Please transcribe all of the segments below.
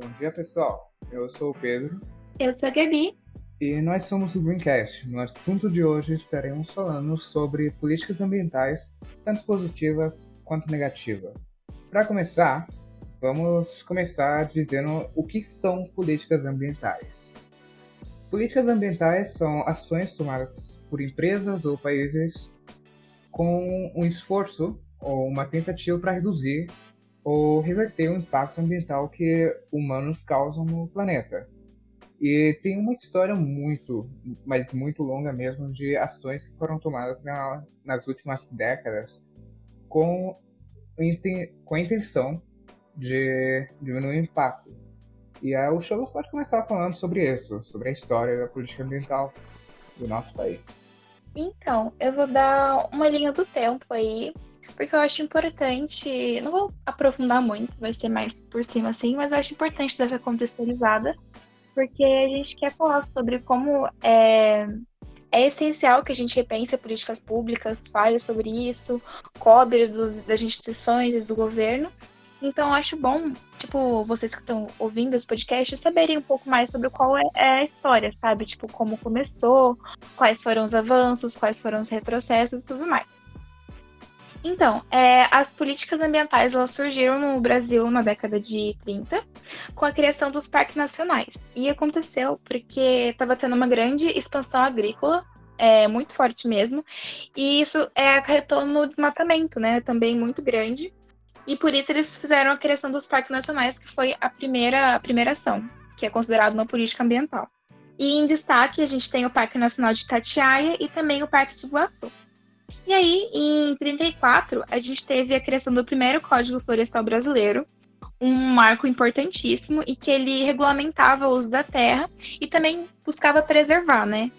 Bom dia, pessoal. Eu sou o Pedro. Eu sou a Gabi. E nós somos o Greencast. No assunto de hoje estaremos falando sobre políticas ambientais, tanto positivas quanto negativas. Para começar, vamos começar dizendo o que são políticas ambientais. Políticas ambientais são ações tomadas por empresas ou países com um esforço ou uma tentativa para reduzir ou reverter o impacto ambiental que humanos causam no planeta. E tem uma história muito, mas muito longa mesmo, de ações que foram tomadas na, nas últimas décadas com, com a intenção de diminuir o impacto. E a, o show pode começar falando sobre isso, sobre a história da política ambiental do nosso país. Então, eu vou dar uma linha do tempo aí porque eu acho importante, não vou aprofundar muito, vai ser mais por cima assim, mas eu acho importante dar essa contextualizada, porque a gente quer falar sobre como é, é essencial que a gente repense políticas públicas, fale sobre isso, cobre dos, das instituições e do governo. Então, acho bom, tipo, vocês que estão ouvindo esse podcast, saberem um pouco mais sobre qual é, é a história, sabe? Tipo, como começou, quais foram os avanços, quais foram os retrocessos e tudo mais. Então, é, as políticas ambientais elas surgiram no Brasil na década de 30, com a criação dos parques nacionais. E aconteceu porque estava tendo uma grande expansão agrícola, é, muito forte mesmo, e isso é, acarretou no desmatamento, né, também muito grande. E por isso eles fizeram a criação dos parques nacionais, que foi a primeira, a primeira ação, que é considerado uma política ambiental. E em destaque a gente tem o Parque Nacional de Itatiaia e também o Parque de Iguaçu. E aí, em 34, a gente teve a criação do primeiro Código Florestal Brasileiro, um marco importantíssimo e que ele regulamentava o uso da terra e também buscava preservar, né?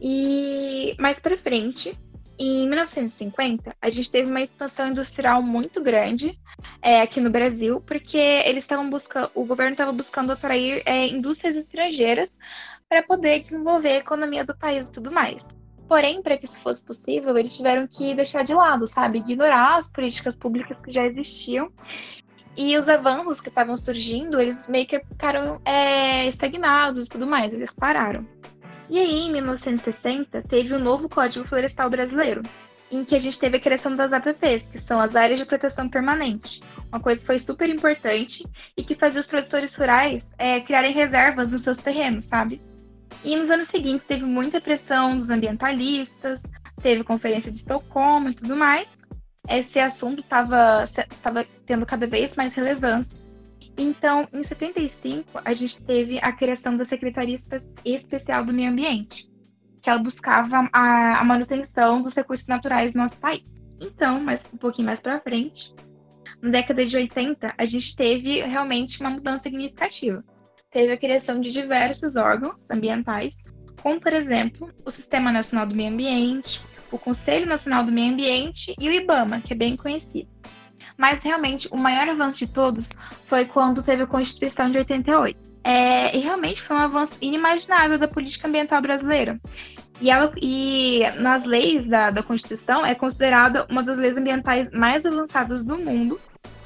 E mais para frente, em 1950, a gente teve uma expansão industrial muito grande é, aqui no Brasil, porque eles estavam buscando, o governo estava buscando atrair é, indústrias estrangeiras para poder desenvolver a economia do país e tudo mais. Porém, para que isso fosse possível, eles tiveram que deixar de lado, sabe? Ignorar as políticas públicas que já existiam. E os avanços que estavam surgindo, eles meio que ficaram é, estagnados e tudo mais, eles pararam. E aí, em 1960, teve o novo Código Florestal Brasileiro, em que a gente teve a criação das APPs, que são as áreas de proteção permanente. Uma coisa que foi super importante e que fazia os produtores rurais é, criarem reservas nos seus terrenos, sabe? E nos anos seguintes teve muita pressão dos ambientalistas, teve conferência de Estocolmo e tudo mais. Esse assunto estava tendo cada vez mais relevância. Então, em 75, a gente teve a criação da Secretaria Especial do Meio Ambiente, que ela buscava a, a manutenção dos recursos naturais do nosso país. Então, mas um pouquinho mais para frente, na década de 80, a gente teve realmente uma mudança significativa teve a criação de diversos órgãos ambientais, como, por exemplo, o Sistema Nacional do Meio Ambiente, o Conselho Nacional do Meio Ambiente e o IBAMA, que é bem conhecido. Mas realmente o maior avanço de todos foi quando teve a Constituição de 88. É, e realmente foi um avanço inimaginável da política ambiental brasileira. E, ela, e nas leis da, da Constituição é considerada uma das leis ambientais mais avançadas do mundo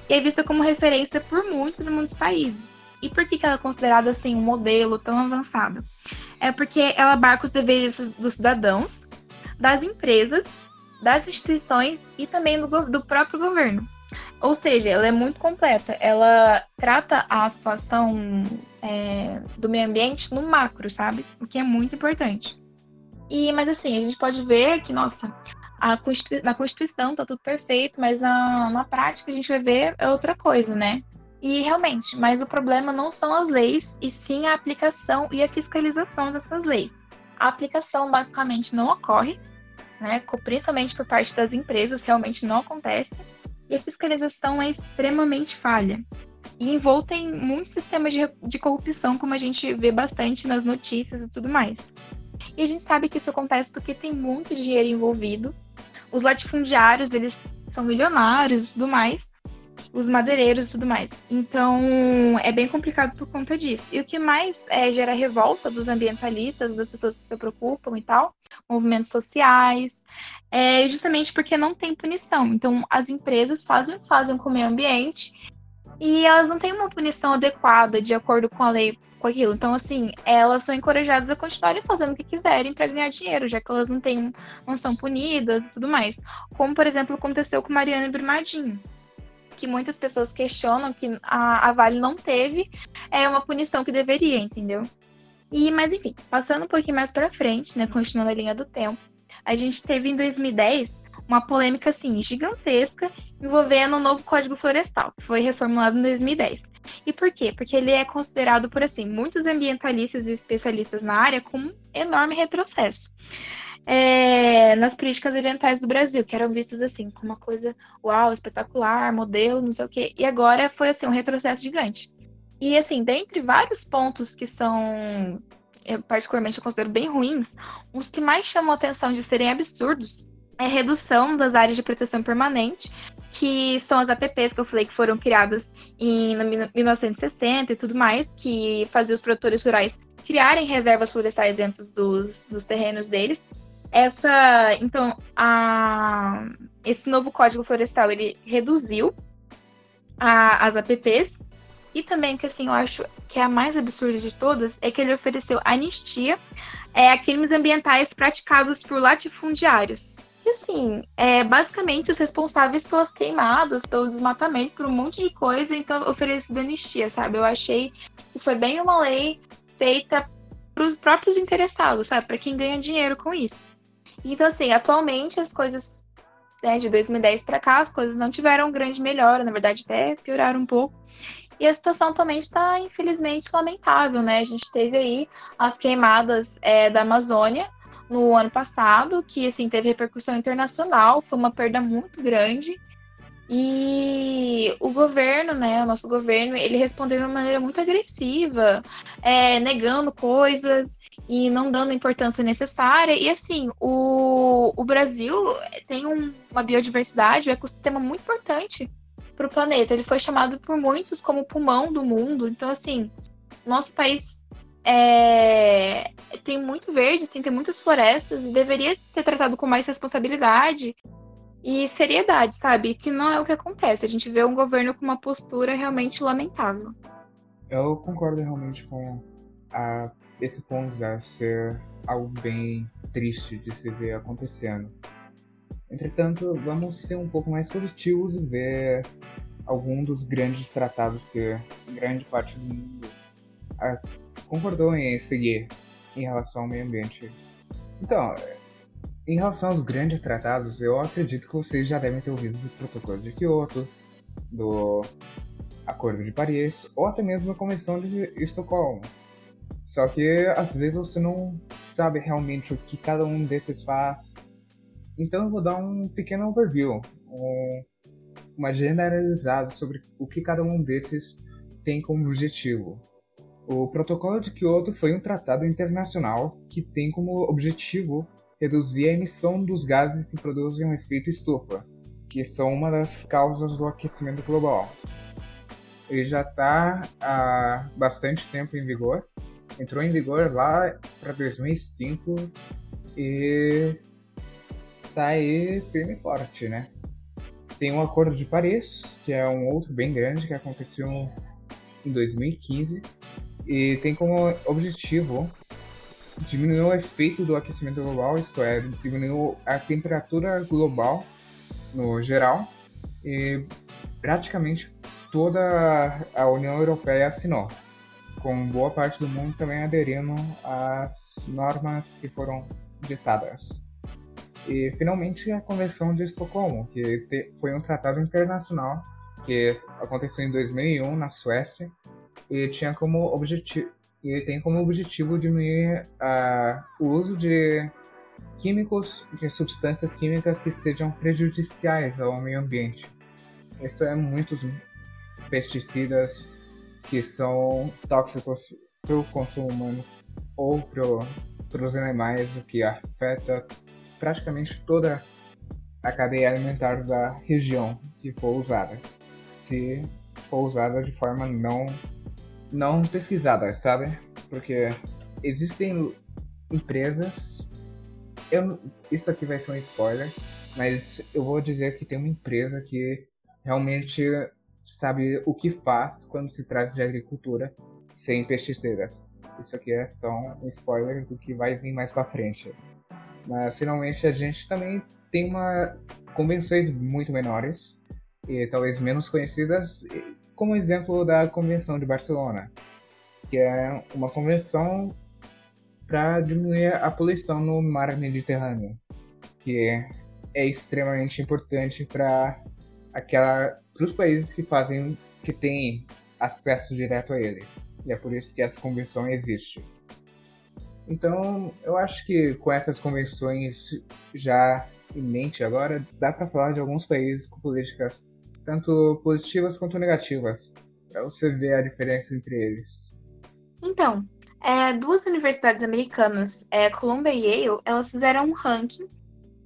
e é vista como referência por muitos e muitos países. E por que, que ela é considerada assim um modelo tão avançado? É porque ela abarca os deveres dos cidadãos, das empresas, das instituições e também do, do próprio governo. Ou seja, ela é muito completa. Ela trata a situação é, do meio ambiente no macro, sabe? O que é muito importante. E, mas assim, a gente pode ver que, nossa, Constitui na Constituição tá tudo perfeito, mas na, na prática a gente vai ver outra coisa, né? E realmente, mas o problema não são as leis, e sim a aplicação e a fiscalização dessas leis. A aplicação basicamente não ocorre, né, principalmente por parte das empresas, realmente não acontece, e a fiscalização é extremamente falha. E envolta em muitos sistemas de, de corrupção, como a gente vê bastante nas notícias e tudo mais. E a gente sabe que isso acontece porque tem muito dinheiro envolvido. Os latifundiários, eles são milionários e tudo mais os madeireiros e tudo mais. Então, é bem complicado por conta disso. E o que mais é, gera revolta dos ambientalistas, das pessoas que se preocupam e tal, movimentos sociais, é justamente porque não tem punição. Então, as empresas fazem, fazem com o meio ambiente e elas não têm uma punição adequada de acordo com a lei com aquilo. Então, assim, elas são encorajadas a continuarem fazendo o que quiserem para ganhar dinheiro, já que elas não têm, não são punidas e tudo mais. Como, por exemplo, aconteceu com Mariana Brumadinho. Que muitas pessoas questionam que a, a Vale não teve é uma punição que deveria, entendeu? E, mas enfim, passando um pouquinho mais para frente, né, continuando a linha do tempo, a gente teve em 2010 uma polêmica assim gigantesca envolvendo o novo Código Florestal, que foi reformulado em 2010. E por quê? Porque ele é considerado por assim muitos ambientalistas e especialistas na área como um enorme retrocesso. É, nas políticas ambientais do Brasil, que eram vistas assim, como uma coisa uau, espetacular, modelo, não sei o quê. E agora foi assim um retrocesso gigante. E assim, dentre vários pontos que são eu, particularmente eu considero bem ruins, os que mais chamam a atenção de serem absurdos é a redução das áreas de proteção permanente, que são as APPs que eu falei que foram criadas em 1960 e tudo mais, que fazia os produtores rurais criarem reservas florestais dentro dos, dos terrenos deles. Essa, então, a, esse novo Código Florestal ele reduziu a, as APPs e também que assim eu acho que é a mais absurda de todas é que ele ofereceu anistia é, a crimes ambientais praticados por latifundiários que assim, é basicamente os responsáveis pelas queimadas, pelo desmatamento, por um monte de coisa, então oferecido anistia, sabe? Eu achei que foi bem uma lei feita para os próprios interessados, sabe? Para quem ganha dinheiro com isso. Então, assim, atualmente as coisas né, de 2010 para cá, as coisas não tiveram grande melhora, na verdade, até pioraram um pouco. E a situação também está, infelizmente, lamentável, né? A gente teve aí as queimadas é, da Amazônia, no ano passado, que assim teve repercussão internacional, foi uma perda muito grande. E o governo, né, o nosso governo, ele respondeu de uma maneira muito agressiva, é, negando coisas e não dando a importância necessária. E assim, o, o Brasil tem um, uma biodiversidade, um ecossistema muito importante para o planeta. Ele foi chamado por muitos como o pulmão do mundo. Então, assim, nosso país é, tem muito verde, assim, tem muitas florestas e deveria ser tratado com mais responsabilidade e seriedade, sabe? Que não é o que acontece. A gente vê um governo com uma postura realmente lamentável. Eu concordo realmente com a, esse ponto de ser algo bem triste de se ver acontecendo. Entretanto, vamos ser um pouco mais positivos e ver algum dos grandes tratados que grande parte do mundo concordou em seguir em relação ao meio ambiente. Então, em relação aos grandes tratados, eu acredito que vocês já devem ter ouvido do Protocolo de Kyoto, do Acordo de Paris ou até mesmo da Convenção de Estocolmo. Só que às vezes você não sabe realmente o que cada um desses faz. Então eu vou dar um pequeno overview, um, uma generalizada sobre o que cada um desses tem como objetivo. O Protocolo de Kyoto foi um tratado internacional que tem como objetivo reduzir a emissão dos gases que produzem o efeito estufa, que são uma das causas do aquecimento global. Ele já está há bastante tempo em vigor, entrou em vigor lá para 2005 e está aí firme e forte, né? Tem o Acordo de Paris, que é um outro bem grande que aconteceu em 2015 e tem como objetivo diminuir o efeito do aquecimento global, isto é, diminuir a temperatura global no geral, e praticamente toda a União Europeia assinou, com boa parte do mundo também aderindo às normas que foram ditadas. E finalmente a Convenção de Estocolmo, que foi um tratado internacional que aconteceu em 2001 na Suécia e tinha como objetivo ele tem como objetivo diminuir uh, o uso de químicos, de substâncias químicas que sejam prejudiciais ao meio ambiente. Isso é muitos pesticidas que são tóxicos para o consumo humano ou para os animais, o que afeta praticamente toda a cadeia alimentar da região que for usada, se for usada de forma não não pesquisadas, sabe? Porque existem empresas. Eu, isso aqui vai ser um spoiler, mas eu vou dizer que tem uma empresa que realmente sabe o que faz quando se trata de agricultura sem pesticidas. Isso aqui é só um spoiler do que vai vir mais para frente. Mas finalmente a gente também tem uma convenções muito menores e talvez menos conhecidas, como exemplo da Convenção de Barcelona, que é uma convenção para diminuir a poluição no mar Mediterrâneo, que é extremamente importante para aquela para os países que fazem que têm acesso direto a ele. E é por isso que essa convenção existe. Então, eu acho que com essas convenções já em mente agora, dá para falar de alguns países com políticas tanto positivas quanto negativas, para você ver a diferença entre eles. Então, é, duas universidades americanas, é, Columbia e Yale, elas fizeram um ranking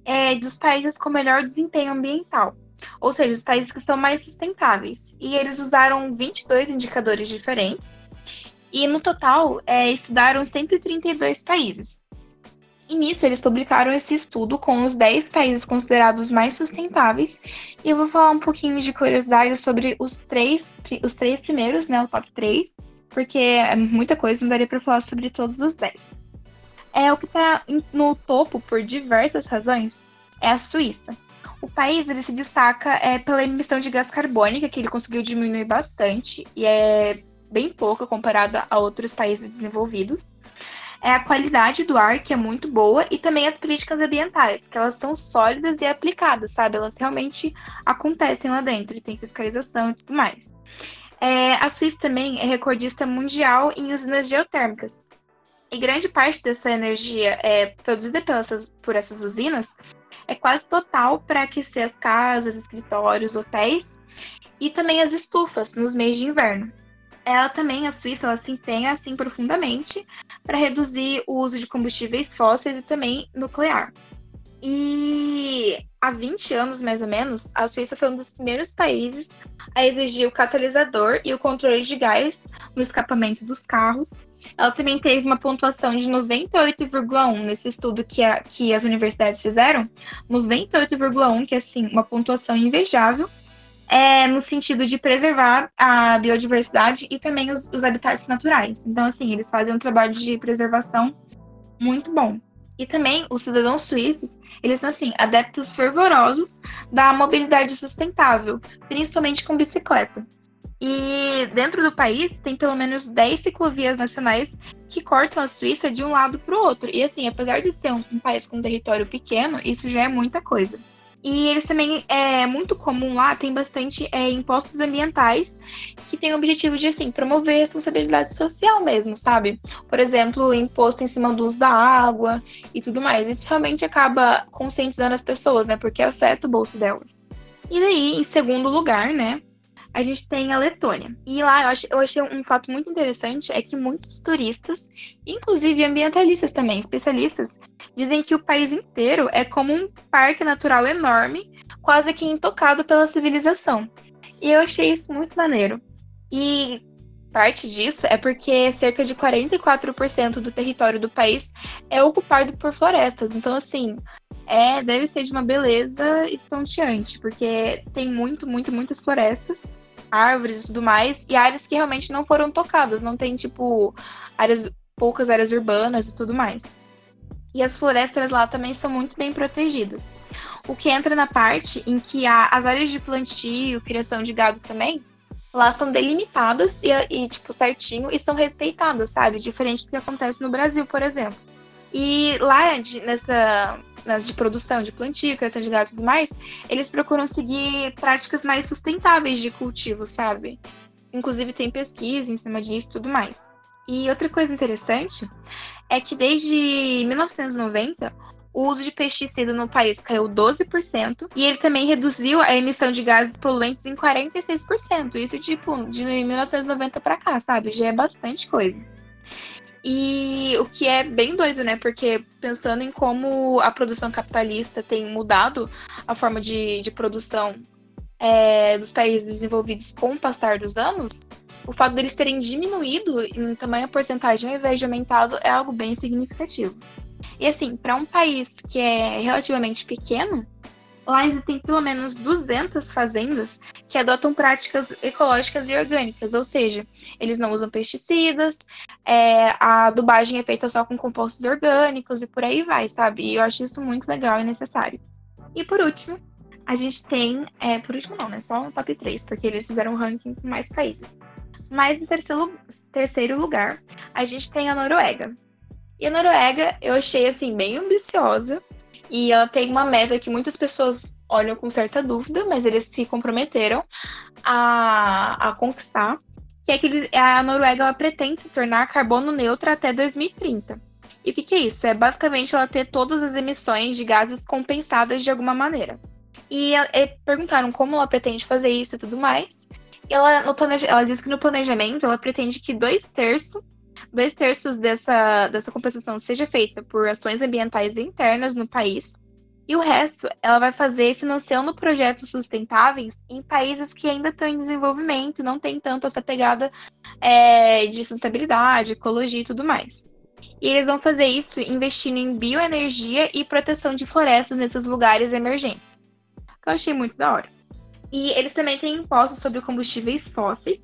é, dos países com melhor desempenho ambiental, ou seja, os países que são mais sustentáveis. E eles usaram 22 indicadores diferentes, e no total é, estudaram 132 países. E nisso eles publicaram esse estudo com os 10 países considerados mais sustentáveis. E eu vou falar um pouquinho de curiosidade sobre os três, os três primeiros, né? O top 3, porque é muita coisa, não daria para falar sobre todos os 10. É o que está no topo por diversas razões é a Suíça. O país ele se destaca é, pela emissão de gás carbônica, que ele conseguiu diminuir bastante, e é bem pouca comparada a outros países desenvolvidos. É a qualidade do ar, que é muito boa, e também as políticas ambientais, que elas são sólidas e aplicadas, sabe? Elas realmente acontecem lá dentro, e tem fiscalização e tudo mais. É, a Suíça também é recordista mundial em usinas geotérmicas. E grande parte dessa energia é produzida pelas, por essas usinas é quase total para aquecer as casas, escritórios, hotéis e também as estufas nos meses de inverno ela também, a Suíça, ela se empenha assim profundamente para reduzir o uso de combustíveis fósseis e também nuclear. E há 20 anos, mais ou menos, a Suíça foi um dos primeiros países a exigir o catalisador e o controle de gás no escapamento dos carros. Ela também teve uma pontuação de 98,1 nesse estudo que, a, que as universidades fizeram. 98,1, que é, assim, uma pontuação invejável é no sentido de preservar a biodiversidade e também os, os habitats naturais. Então, assim, eles fazem um trabalho de preservação muito bom. E também os cidadãos suíços, eles são, assim, adeptos fervorosos da mobilidade sustentável, principalmente com bicicleta. E dentro do país tem pelo menos 10 ciclovias nacionais que cortam a Suíça de um lado para o outro. E assim, apesar de ser um, um país com um território pequeno, isso já é muita coisa. E eles também, é muito comum lá, tem bastante é, impostos ambientais que tem o objetivo de, assim, promover a responsabilidade social mesmo, sabe? Por exemplo, imposto em cima do uso da água e tudo mais. Isso realmente acaba conscientizando as pessoas, né? Porque afeta o bolso delas. E daí, em segundo lugar, né? A gente tem a Letônia. E lá eu achei, eu achei um fato muito interessante é que muitos turistas, inclusive ambientalistas também, especialistas, dizem que o país inteiro é como um parque natural enorme, quase que intocado pela civilização. E eu achei isso muito maneiro. E parte disso é porque cerca de 44% do território do país é ocupado por florestas. Então, assim, é, deve ser de uma beleza estonteante, porque tem muito, muito, muitas florestas, árvores e tudo mais, e áreas que realmente não foram tocadas, não tem, tipo, áreas, poucas áreas urbanas e tudo mais. E as florestas lá também são muito bem protegidas. O que entra na parte em que há as áreas de plantio, criação de gado também, lá são delimitadas e, e, tipo, certinho e são respeitadas, sabe? Diferente do que acontece no Brasil, por exemplo. E lá, de, nessa nas de produção de plantio, criação de gado e tudo mais, eles procuram seguir práticas mais sustentáveis de cultivo, sabe? Inclusive tem pesquisa em cima disso e tudo mais. E outra coisa interessante é que desde 1990 o uso de pesticida no país caiu 12% e ele também reduziu a emissão de gases poluentes em 46%. Isso tipo de 1990 para cá, sabe? Já é bastante coisa. E o que é bem doido, né? Porque pensando em como a produção capitalista tem mudado a forma de, de produção é, dos países desenvolvidos com o passar dos anos, o fato deles terem diminuído em tamanho porcentagem ao invés de aumentado é algo bem significativo. E assim, para um país que é relativamente pequeno, lá existem pelo menos 200 fazendas que adotam práticas ecológicas e orgânicas, ou seja, eles não usam pesticidas, é, a adubagem é feita só com compostos orgânicos e por aí vai, sabe? E eu acho isso muito legal e necessário. E por último, a gente tem, é, por último não, né? Só um top 3, porque eles fizeram um ranking com mais países. Mas em terceiro, terceiro lugar, a gente tem a Noruega. E a Noruega eu achei assim bem ambiciosa, e ela tem uma meta que muitas pessoas olham com certa dúvida, mas eles se comprometeram a, a conquistar, que é que a Noruega pretende se tornar carbono neutra até 2030. E o que, que é isso? É basicamente ela ter todas as emissões de gases compensadas de alguma maneira. E, e perguntaram como ela pretende fazer isso e tudo mais. E ela, no planeja, ela diz que no planejamento ela pretende que dois terços dois terços dessa, dessa compensação seja feita por ações ambientais internas no país, e o resto ela vai fazer financiando projetos sustentáveis em países que ainda estão em desenvolvimento, não tem tanto essa pegada é, de sustentabilidade, ecologia e tudo mais. E eles vão fazer isso investindo em bioenergia e proteção de florestas nesses lugares emergentes. Que eu achei muito da hora. E eles também têm impostos sobre combustíveis fósseis,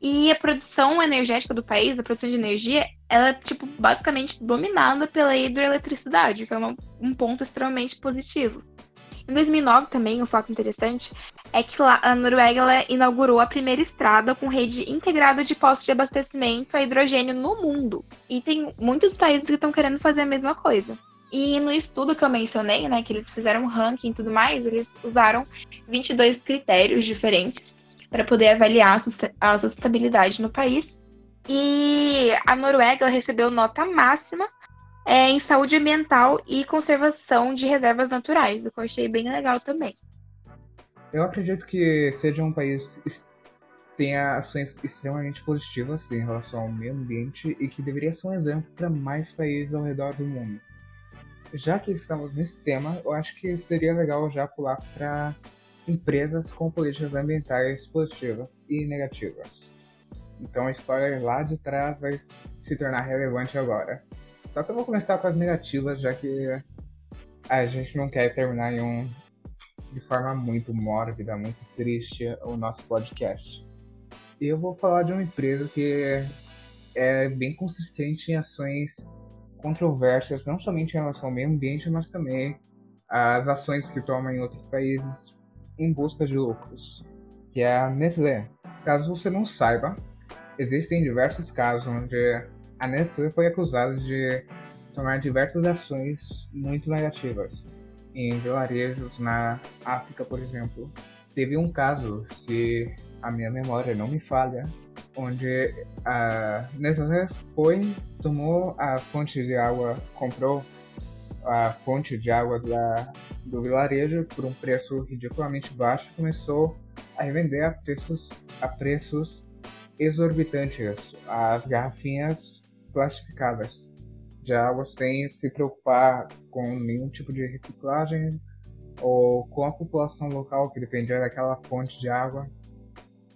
e a produção energética do país, a produção de energia, ela é, tipo, basicamente dominada pela hidroeletricidade, que é uma, um ponto extremamente positivo. Em 2009 também, um fato interessante é que lá, a Noruega inaugurou a primeira estrada com rede integrada de postos de abastecimento a hidrogênio no mundo. E tem muitos países que estão querendo fazer a mesma coisa. E no estudo que eu mencionei, né, que eles fizeram um ranking e tudo mais, eles usaram 22 critérios diferentes para poder avaliar a sustentabilidade no país. E a Noruega recebeu nota máxima é, em saúde ambiental e conservação de reservas naturais, o que eu achei bem legal também. Eu acredito que seja um país tenha ações extremamente positivas em relação ao meio ambiente e que deveria ser um exemplo para mais países ao redor do mundo. Já que estamos nesse tema, eu acho que seria legal já pular para empresas com políticas ambientais positivas e negativas. Então o spoiler lá de trás vai se tornar relevante agora. Só que eu vou começar com as negativas, já que a gente não quer terminar em um de forma muito mórbida, muito triste o nosso podcast. E eu vou falar de uma empresa que é bem consistente em ações controversas, não somente em relação ao meio ambiente, mas também as ações que toma em outros países em busca de lucros, que é a Nestlé. Caso você não saiba, existem diversos casos onde a Nestlé foi acusada de tomar diversas ações muito negativas em vilarejos na África, por exemplo. Teve um caso, se a minha memória não me falha, onde a Nestlé foi, tomou a fonte de água, comprou a fonte de água da, do vilarejo por um preço ridiculamente baixo começou a revender a preços, a preços exorbitantes as garrafinhas plastificadas de água sem se preocupar com nenhum tipo de reciclagem ou com a população local que dependia daquela fonte de água.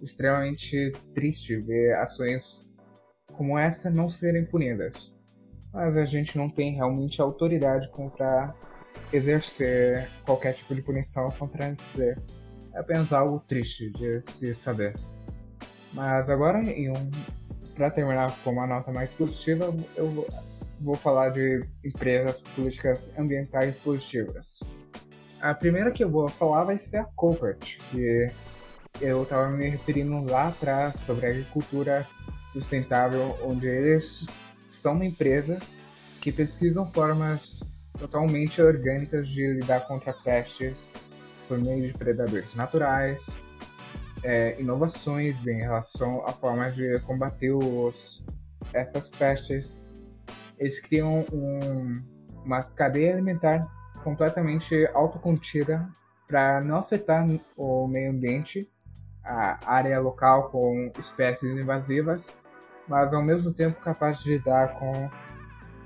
Extremamente triste ver ações como essa não serem punidas mas a gente não tem realmente autoridade para exercer qualquer tipo de punição contra NC. É apenas algo triste de se saber. Mas agora, um, para terminar com uma nota mais positiva, eu vou falar de empresas políticas ambientais positivas. A primeira que eu vou falar vai ser a Copert, que eu estava me referindo lá atrás sobre agricultura sustentável, onde eles são uma empresa que pesquisam formas totalmente orgânicas de lidar contra pestes por meio de predadores naturais, é, inovações em relação à forma de combater os, essas pestes. Eles criam um, uma cadeia alimentar completamente autocontida para não afetar o meio ambiente, a área local com espécies invasivas mas ao mesmo tempo capaz de lidar com,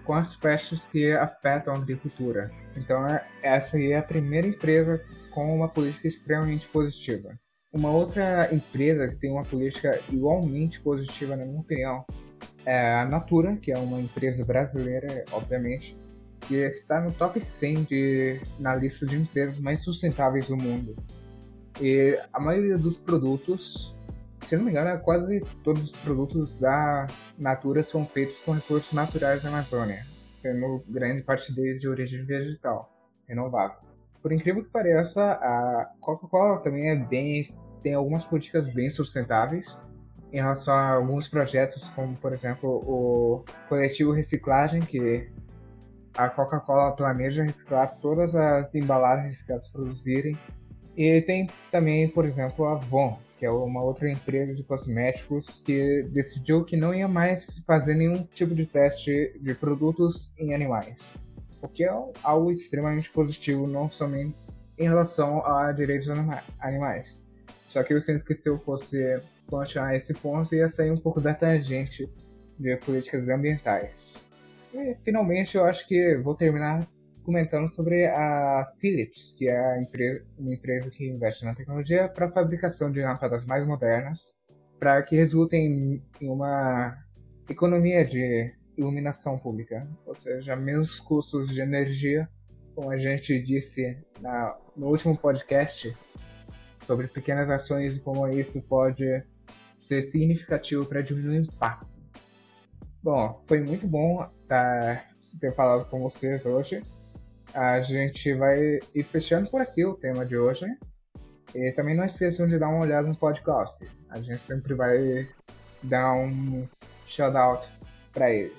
com as pestes que afetam a agricultura. Então, é, essa é a primeira empresa com uma política extremamente positiva. Uma outra empresa que tem uma política igualmente positiva, na minha opinião, é a Natura, que é uma empresa brasileira, obviamente, que está no top 100 de, na lista de empresas mais sustentáveis do mundo. E a maioria dos produtos, se não me engano, é quase todos os produtos da Natura são feitos com recursos naturais da Amazônia, sendo grande parte deles de origem vegetal, renovável. Por incrível que pareça, a Coca-Cola também é bem tem algumas políticas bem sustentáveis em relação a alguns projetos, como por exemplo o coletivo reciclagem, que a Coca-Cola planeja reciclar todas as embalagens que elas produzirem. E tem também, por exemplo, a Avon, que é uma outra empresa de cosméticos que decidiu que não ia mais fazer nenhum tipo de teste de produtos em animais. O que é algo extremamente positivo, não somente em relação a direitos animais. Só que eu sinto que se eu fosse continuar esse ponto, ia sair um pouco da tangente de políticas ambientais. E, finalmente, eu acho que vou terminar comentando sobre a Philips, que é uma empresa que investe na tecnologia para a fabricação de lâmpadas mais modernas, para que resultem em uma economia de iluminação pública, ou seja, menos custos de energia, como a gente disse na, no último podcast sobre pequenas ações e como isso pode ser significativo para diminuir o impacto. Bom, foi muito bom tá, ter falado com vocês hoje. A gente vai ir fechando por aqui o tema de hoje. E também não esqueçam de dar uma olhada no podcast. A gente sempre vai dar um shout-out para eles.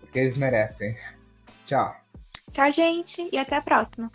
Porque eles merecem. Tchau. Tchau, gente, e até a próxima.